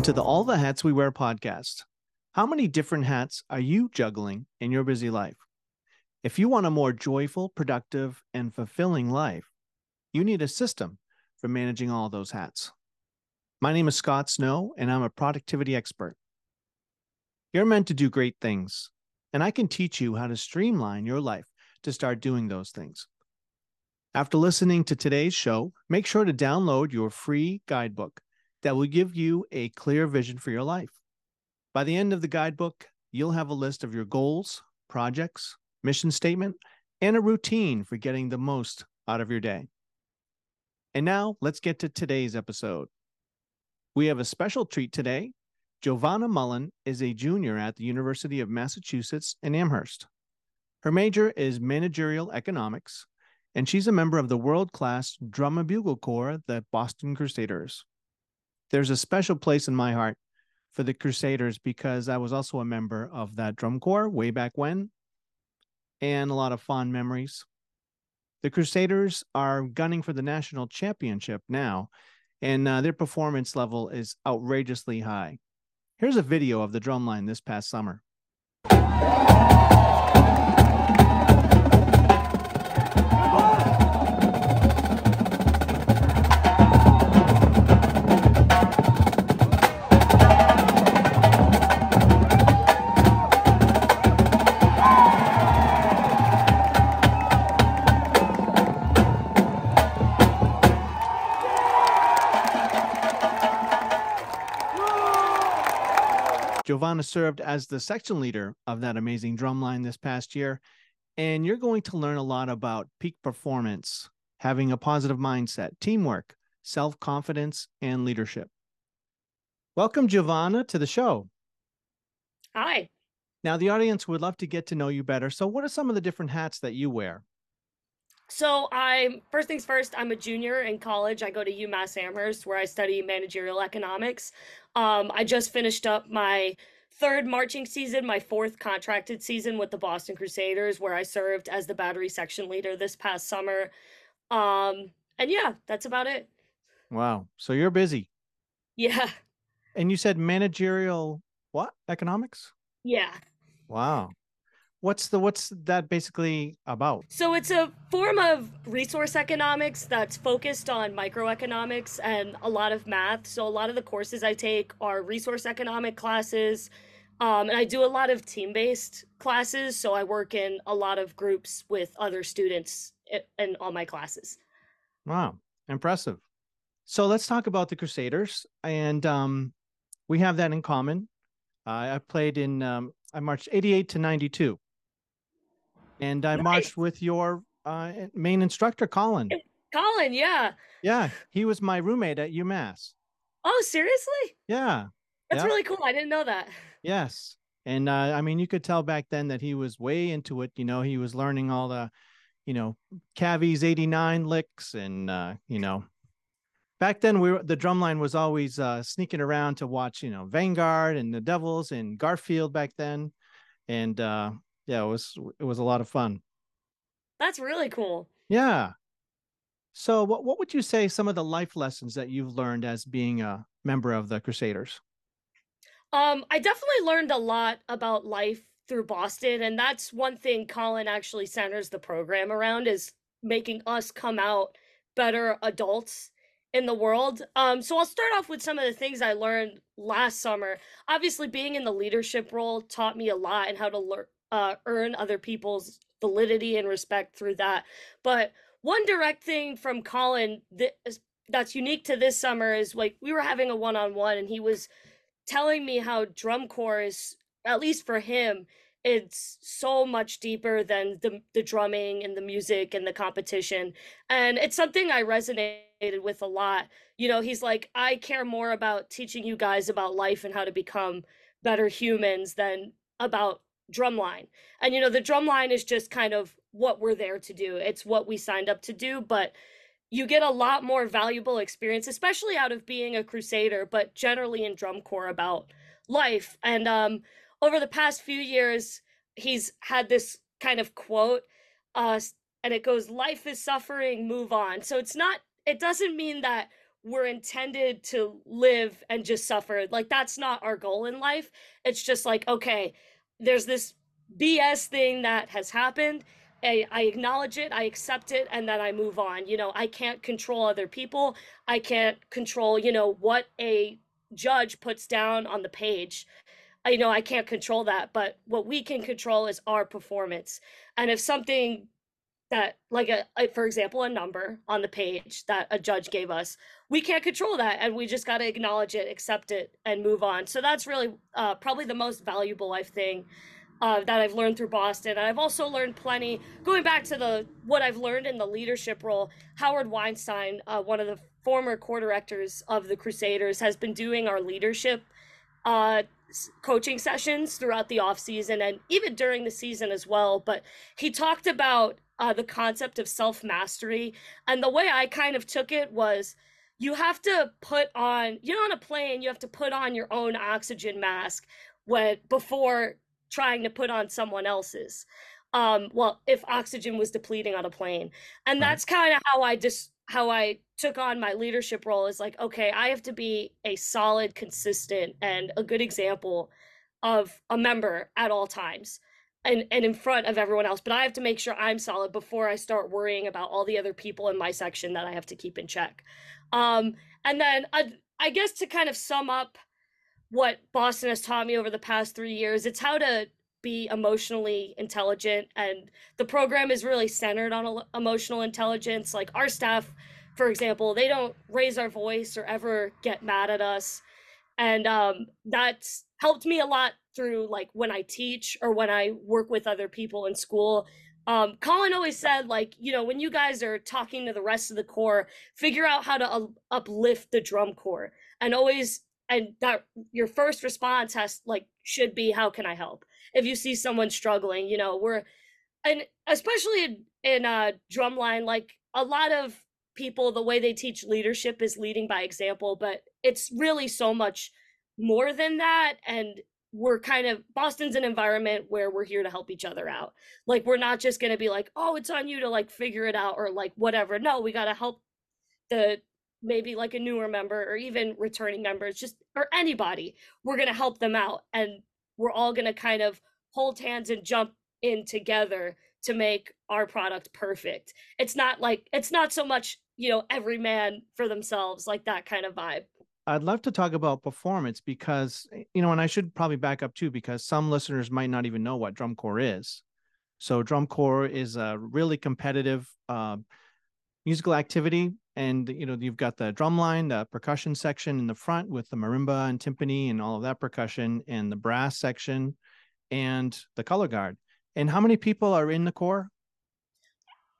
Welcome to the All the Hats We Wear podcast. How many different hats are you juggling in your busy life? If you want a more joyful, productive, and fulfilling life, you need a system for managing all those hats. My name is Scott Snow, and I'm a productivity expert. You're meant to do great things, and I can teach you how to streamline your life to start doing those things. After listening to today's show, make sure to download your free guidebook that will give you a clear vision for your life. By the end of the guidebook, you'll have a list of your goals, projects, mission statement, and a routine for getting the most out of your day. And now let's get to today's episode. We have a special treat today. Jovanna Mullin is a junior at the University of Massachusetts in Amherst. Her major is managerial economics, and she's a member of the world class drum and bugle corps, the Boston Crusaders. There's a special place in my heart for the Crusaders because I was also a member of that drum corps way back when, and a lot of fond memories. The Crusaders are gunning for the national championship now, and uh, their performance level is outrageously high. Here's a video of the drumline this past summer. Served as the section leader of that amazing drumline this past year. And you're going to learn a lot about peak performance, having a positive mindset, teamwork, self confidence, and leadership. Welcome, Jovanna, to the show. Hi. Now, the audience would love to get to know you better. So, what are some of the different hats that you wear? So, I'm first things first, I'm a junior in college. I go to UMass Amherst where I study managerial economics. Um, I just finished up my third marching season, my fourth contracted season with the Boston Crusaders, where I served as the battery section leader this past summer. Um, and yeah, that's about it. Wow. So you're busy. Yeah. And you said managerial what? Economics? Yeah. Wow what's the what's that basically about so it's a form of resource economics that's focused on microeconomics and a lot of math so a lot of the courses i take are resource economic classes um, and i do a lot of team-based classes so i work in a lot of groups with other students in all my classes wow impressive so let's talk about the crusaders and um, we have that in common uh, i played in um, i marched 88 to 92 and I nice. marched with your uh, main instructor, Colin. Colin, yeah. Yeah, he was my roommate at UMass. Oh, seriously? Yeah. That's really cool. I didn't know that. Yes. And uh, I mean, you could tell back then that he was way into it. You know, he was learning all the, you know, Cavi's 89 licks and, uh, you know, back then we were, the drumline was always uh, sneaking around to watch, you know, Vanguard and the Devils and Garfield back then. And uh, yeah, it was it was a lot of fun. That's really cool. Yeah. So what what would you say some of the life lessons that you've learned as being a member of the Crusaders? Um, I definitely learned a lot about life through Boston, and that's one thing Colin actually centers the program around is making us come out better adults in the world. Um, so I'll start off with some of the things I learned last summer. Obviously, being in the leadership role taught me a lot and how to learn uh, earn other people's validity and respect through that. But one direct thing from Colin that's unique to this summer is like we were having a one on one and he was telling me how drum corps is, at least for him, it's so much deeper than the the drumming and the music and the competition and it's something i resonated with a lot you know he's like i care more about teaching you guys about life and how to become better humans than about drumline. And you know, the drumline is just kind of what we're there to do. It's what we signed up to do, but you get a lot more valuable experience, especially out of being a crusader, but generally in drum corps about life. And um over the past few years, he's had this kind of quote, uh, and it goes, Life is suffering, move on. So it's not, it doesn't mean that we're intended to live and just suffer. Like that's not our goal in life. It's just like, okay, there's this BS thing that has happened. I, I acknowledge it, I accept it, and then I move on. You know, I can't control other people. I can't control, you know, what a judge puts down on the page. I you know I can't control that, but what we can control is our performance. And if something that like a, a, for example a number on the page that a judge gave us we can't control that and we just got to acknowledge it accept it and move on so that's really uh, probably the most valuable life thing uh, that i've learned through boston and i've also learned plenty going back to the what i've learned in the leadership role howard weinstein uh, one of the former corps directors of the crusaders has been doing our leadership uh, coaching sessions throughout the off season and even during the season as well but he talked about uh, the concept of self mastery. And the way I kind of took it was you have to put on, you know, on a plane, you have to put on your own oxygen mask when before trying to put on someone else's. Um, well, if oxygen was depleting on a plane. And that's kind of how I just how I took on my leadership role is like, okay, I have to be a solid, consistent, and a good example of a member at all times and and in front of everyone else but i have to make sure i'm solid before i start worrying about all the other people in my section that i have to keep in check um and then i i guess to kind of sum up what boston has taught me over the past three years. It's how to be emotionally intelligent and the program is really centered on emotional intelligence. Like our staff for example they don't raise our voice or ever get mad at us. And um, that's helped me a lot through like when I teach or when I work with other people in school. Um, Colin always said, like, you know, when you guys are talking to the rest of the corps, figure out how to uh, uplift the drum corps and always, and that your first response has like, should be, how can I help? If you see someone struggling, you know, we're, and especially in, in uh, drumline, like a lot of people, the way they teach leadership is leading by example, but it's really so much more than that. And we're kind of Boston's an environment where we're here to help each other out. Like we're not just going to be like, "Oh, it's on you to like figure it out or like whatever." No, we got to help the maybe like a newer member or even returning members just or anybody. We're going to help them out and we're all going to kind of hold hands and jump in together to make our product perfect. It's not like it's not so much, you know, every man for themselves like that kind of vibe. I'd love to talk about performance because eh, you know, and I should probably back up too because some listeners might not even know what drum corps is. So drum corps is a really competitive uh, musical activity, and you know you've got the drum line, the percussion section in the front with the marimba and timpani and all of that percussion, and the brass section, and the color guard. And how many people are in the corps?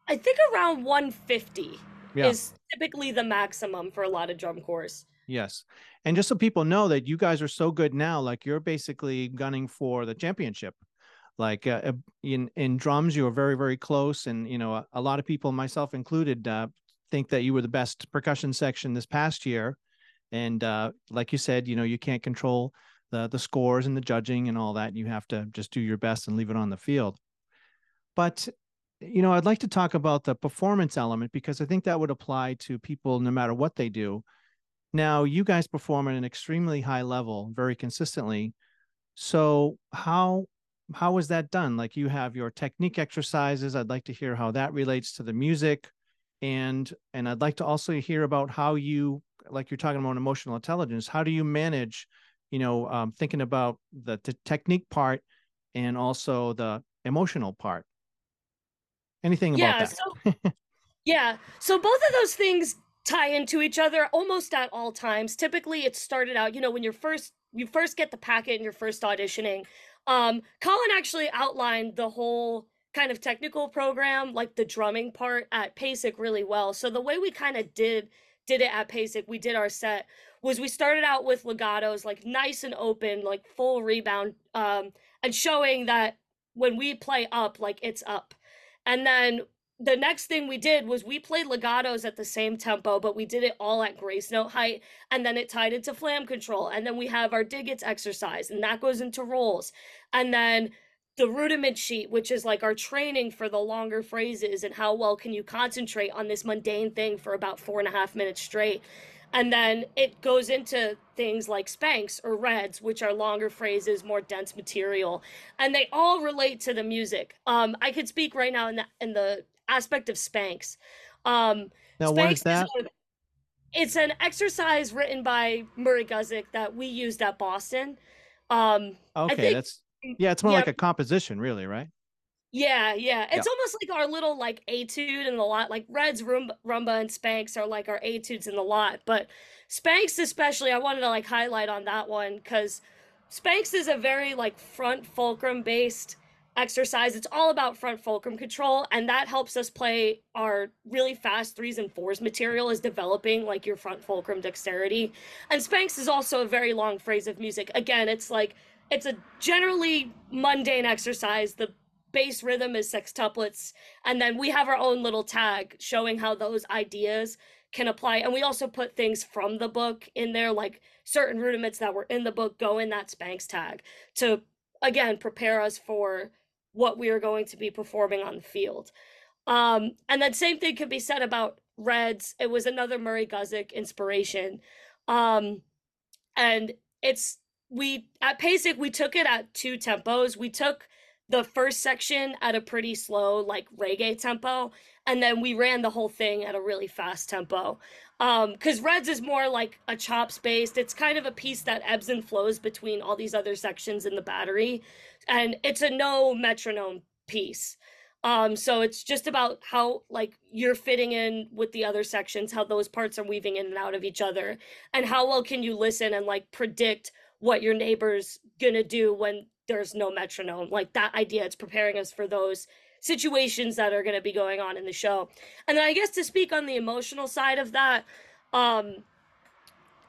I think around 150 yeah. is typically the maximum for a lot of drum corps. Yes. And just so people know that you guys are so good now, like you're basically gunning for the championship. Like uh, in in drums, you are very very close, and you know a, a lot of people, myself included, uh, think that you were the best percussion section this past year. And uh, like you said, you know you can't control the the scores and the judging and all that. You have to just do your best and leave it on the field. But you know, I'd like to talk about the performance element because I think that would apply to people no matter what they do now, you guys perform at an extremely high level very consistently. So, how how is that done? Like you have your technique exercises. I'd like to hear how that relates to the music and and I'd like to also hear about how you like you're talking about emotional intelligence. How do you manage, you know, um, thinking about the, the technique part and also the emotional part? Anything yeah, about that? So, yeah. So both of those things tie into each other almost at all times. Typically, it started out, you know, when you're first you first get the packet and you're first auditioning. Um, Colin actually outlined the whole kind of technical program, like the drumming part at PASIC really well. So the way we kind of did did it at PASIC, we did our set was we started out with legatos, like nice and open, like full rebound, um, and showing that when we play up, like it's up. And then the next thing we did was we played legatos at the same tempo, but we did it all at grace note height, and then it tied into flam control, and then we have our digits exercise, and that goes into rolls, and then the rudiment sheet, which is like our training for the longer phrases and how well can you concentrate on this mundane thing for about four and a half minutes straight. And then it goes into things like Spanx or Reds, which are longer phrases, more dense material, and they all relate to the music. Um, I could speak right now in the in the aspect of Spanx. Um, now, Spanx what is that? Is it's an exercise written by Murray Gusseck that we used at Boston. Um, okay, think, that's Mm, yeah, it's more yeah, like a composition, really, right? Yeah, yeah. It's yeah. almost like our little like etude in the lot. Like Reds, Rumba, Rumba, and Spanx are like our etudes in the lot. But Spanx, especially, I wanted to like highlight on that one because Spanx is a very like front fulcrum based exercise. It's all about front fulcrum control, and that helps us play our really fast threes and fours material is developing like your front fulcrum dexterity. And Spanx is also a very long phrase of music. Again, it's like it's a generally mundane exercise. The base rhythm is sextuplets and then we have our own little tag showing how those ideas can apply. And we also put things from the book in there like certain rudiments that were in the book go in that spanx tag to again prepare us for what we are going to be performing on the field. Um, and then same thing could be said about reds. It was another murray gusseck inspiration. Um, and it's we at PASIC we took it at two tempos. We took the first section at a pretty slow like reggae tempo and then we ran the whole thing at a really fast tempo. Um because reds is more like a chops based it's kind of a piece that ebbs and flows between all these other sections in the battery and it's a no metronome piece. Um so it's just about how like you're fitting in with the other sections how those parts are weaving in and out of each other and how well can you listen and like predict what your neighbor's gonna do when there's no metronome. Like that idea, it's preparing us for those situations that are to be going on in the show. And then I guess to speak on the emotional side of that, um,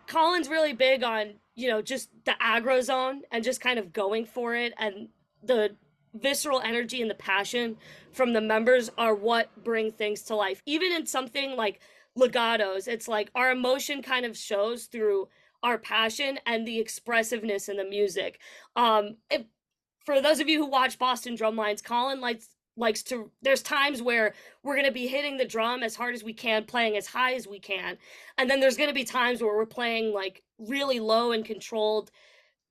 Colin's really big on, you know, just the aggro zone and just kind of going for it. And the visceral energy and the passion from the members are what bring things to life. Even in something like legatos, it's like our emotion kind of shows through our passion and the expressiveness in the music. Um, for those of you who watch Boston Drumlines, Colin likes likes to there's times where we're going to be hitting the drum as hard as we can playing as high as we can and then there's going to be times where we're playing like really low and controlled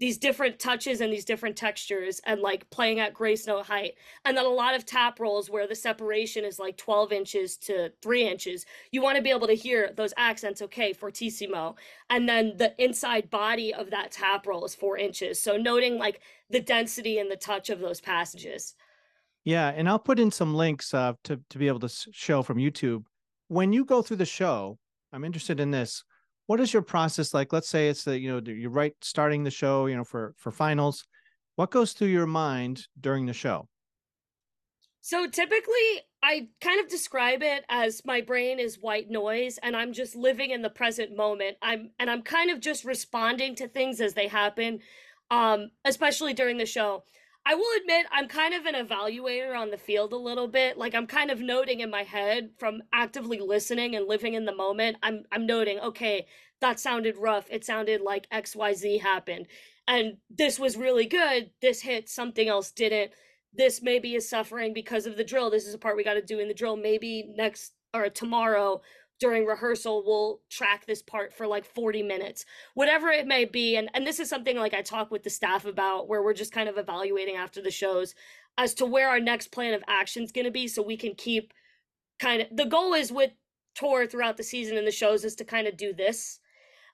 these different touches and these different textures and like playing at grace note height. And then a lot of tap rolls where the separation is like 12 inches to 3 inches. You want to be able to hear those accents okay fortissimo. And then the inside body of that tap roll is 4 inches. So noting like the density and the touch of those passages. Yeah and i'll put in some links uh, to, to be able to show from youtube. When you go through the show i'm interested in this what is your process like? Let's say it's the you know you're right starting the show you know for for finals. What goes through your mind during the show? So typically i kind of describe it as my brain is white noise and i'm just living in the present moment. I'm and i'm kind of just responding to things as they happen um especially during the show I will admit I'm kind of an evaluator on the field a little bit. Like I'm kind of noting in my head from actively listening and living in the moment. I'm I'm noting, okay, that sounded rough. It sounded like XYZ happened. And this was really good. This hit, something else didn't. This maybe is suffering because of the drill. This is a part we got to do in the drill. Maybe next or tomorrow during rehearsal we'll track this part for like 40 minutes whatever it may be and and this is something like i talk with the staff about where we're just kind of evaluating after the shows as to where our next plan of action is going to be so we can keep kind of the goal is with tour throughout the season and the shows is to kind of do this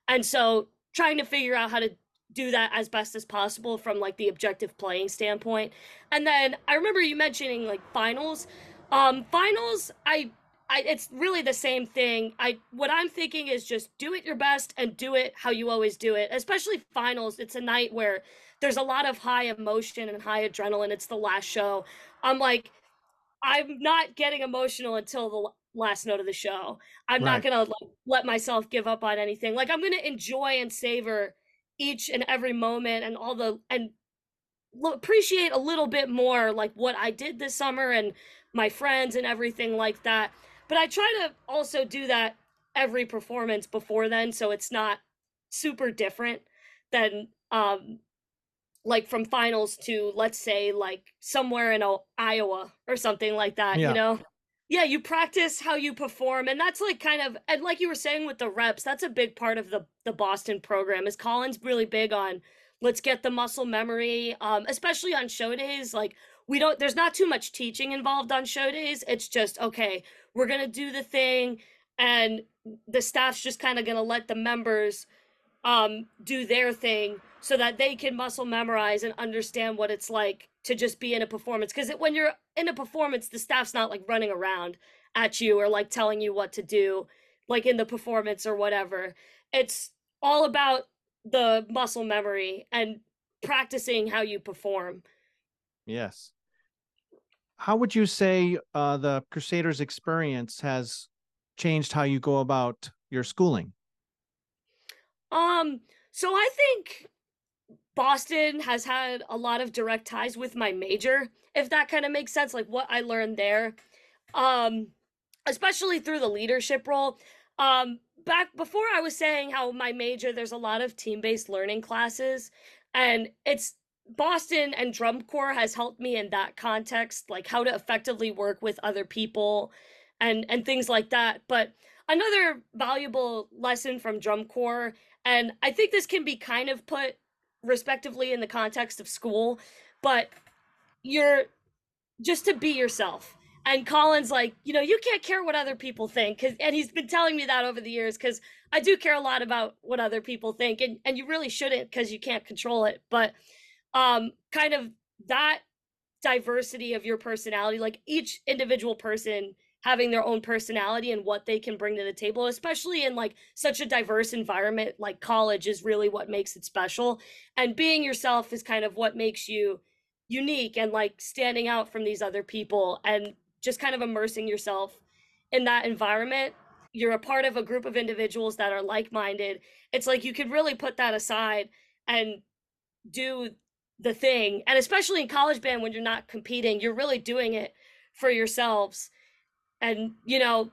and so trying to figure out how to do that as best as possible from like the objective playing standpoint and then i remember you mentioning like finals um finals i I, it's really the same thing. I what I'm thinking is just do it your best and do it how you always do it. Especially finals, it's a night where there's a lot of high emotion and high adrenaline. It's the last show. I'm like, I'm not getting emotional until the last note of the show. I'm right. not gonna like, let myself give up on anything. Like I'm gonna enjoy and savor each and every moment and all the and appreciate a little bit more like what I did this summer and my friends and everything like that but I try to also do that every performance before then, so it's not super different than um like from finals to let's say like somewhere in Iowa or something like that, yeah. you know? Yeah, you practice how you perform, and that's like kind of and like you were saying with the reps, that's a big part of the the Boston program. Is Colin's really big on let's get the muscle memory, um, especially on show days. Like we don't, there's not too much teaching involved on show days. It's just okay, we're gonna do the thing, and the staff's just kind of gonna let the members um, do their thing so that they can muscle memorize and understand what it's like to just be in a performance. Because when you're in a performance the staff's not like running around at you or like telling you what to do like in the performance or whatever. It's all about the muscle memory and practicing how you perform. Yes how would you say uh, the crusaders experience has changed how you go about your schooling um so i think Boston has had a lot of direct ties with my major, if that kind of makes sense, like what I learned there. Um, especially through the leadership role. Um, back before I was saying how my major, there's a lot of team-based learning classes, and it's Boston and drum corps has helped me in that context, like how to effectively work with other people and and things like that. But another valuable lesson from drum corps, and I think this can be kind of put respectively in the context of school, but you're just to be yourself. And Colin's like, you know, you can't care what other people think. Cause, and he's been telling me that over the years because I do care a lot about what other people think. And, and you really shouldn't because you can't control it. But um, kind of that diversity of your personality, like each individual person having their own personality and what they can bring to the table especially in like such a diverse environment like college is really what makes it special and being yourself is kind of what makes you unique and like standing out from these other people and just kind of immersing yourself in that environment. You're a part of a group of individuals that are like-minded. It's like you could really put that aside and do the thing and especially in college band when you're not competing you're really doing it for yourselves and you know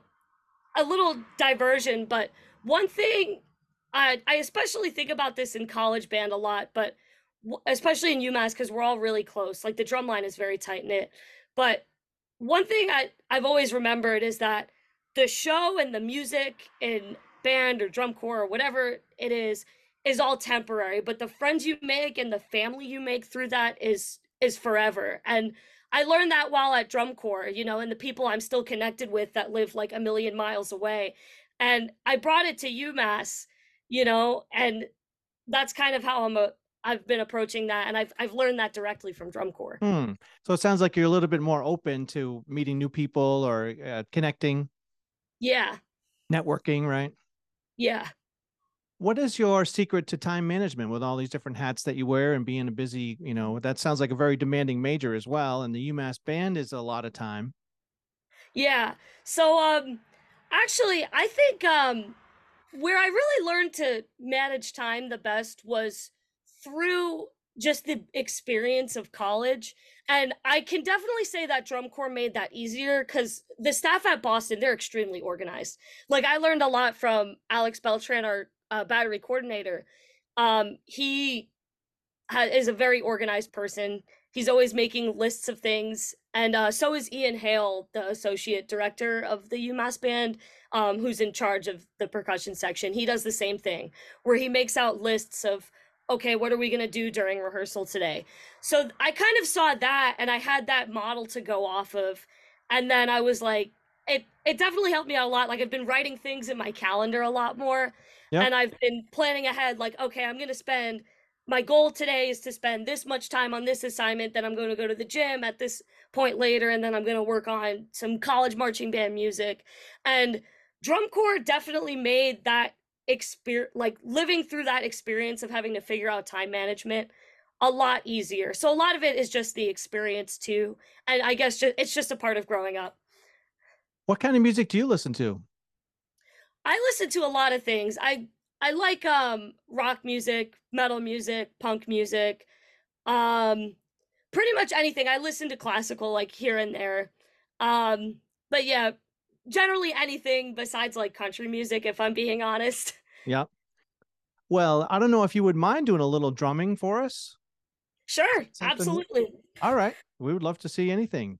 a little diversion but one thing i i especially think about this in college band a lot but especially in umass because we're all really close like the drum line is very tight knit but one thing i i've always remembered is that the show and the music in band or drum corps or whatever it is is all temporary but the friends you make and the family you make through that is is forever and I learned that while at drum corps, you know, and the people I'm still connected with that live like a million miles away. And I brought it to UMass, you know, and that's kind of how I'm a I've been approaching that and I've I've learned that directly from drum corps. Hmm. So it sounds like you're a little bit more open to meeting new people or uh, connecting. Yeah. Networking, right? Yeah. What is your secret to time management with all these different hats that you wear and being a busy, you know, that sounds like a very demanding major as well. And the UMass band is a lot of time. Yeah. So um actually I think um where I really learned to manage time the best was through just the experience of college. And I can definitely say that drum corps made that easier because the staff at Boston, they're extremely organized. Like I learned a lot from Alex Beltran, our uh, battery coordinator, um, he ha- is a very organized person. He's always making lists of things, and uh, so is Ian Hale, the associate director of the UMass band, um, who's in charge of the percussion section. He does the same thing, where he makes out lists of okay, what are we going to do during rehearsal today? So I kind of saw that and I had that model to go off of. And then I was like, it, it definitely helped me out a lot. Like I've been writing things in my calendar a lot more. And I've been planning ahead, like, okay, I'm going to spend my goal today is to spend this much time on this assignment. Then I'm going to go to the gym at this point later. And then I'm going to work on some college marching band music. And drum corps definitely made that experience, like living through that experience of having to figure out time management a lot easier. So a lot of it is just the experience too. And I guess just, it's just a part of growing up. What kind of music do you listen to? I listen to a lot of things. I I like um rock music, metal music, punk music, um pretty much anything. I listen to classical like here and there. Um but yeah, generally anything besides like country music if I'm being honest. Yeah. Well, I don't know if you would mind doing a little drumming for us. Sure, Something... absolutely. All right. We would love to see anything.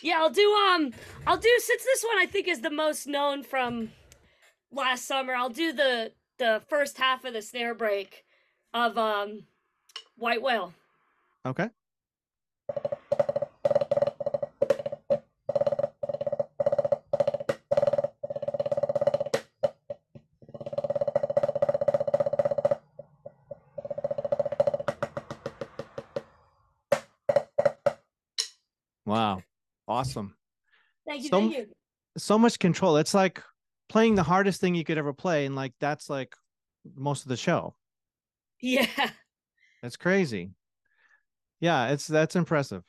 Yeah, I'll do um I'll do since this one I think is the most known from last summer, I'll do the the first half of the snare break of um White Whale. Okay. Wow. Awesome. Thank you, So- thank you. So much control. It's like playing the hardest thing you could ever play. And like that's like most of the show. Yeah. That's crazy. Yeah, it's that's impressive.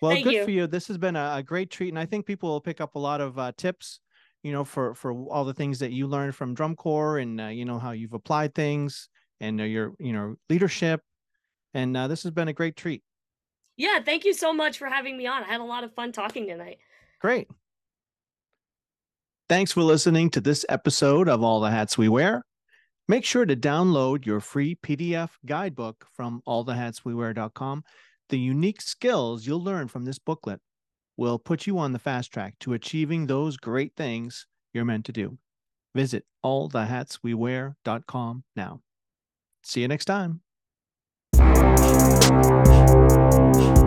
Well, Thank good you. for you. This has been a, a great treat, and I think people will pick up a lot of uh, tips. You know, for for all the things that you learned from drum corps, and uh, you know how you've applied things, and uh, your you know leadership, and uh, this has been a great treat. Yeah, thank you so much for having me on. I had a lot of fun talking tonight. Great. Thanks for listening to this episode of All the Hats We Wear. Make sure to download your free PDF guidebook from allthehatswewear.com. The unique skills you'll learn from this booklet will put you on the fast track to achieving those great things you're meant to do. Visit allthehatswewear.com now. See you next time. Thank you.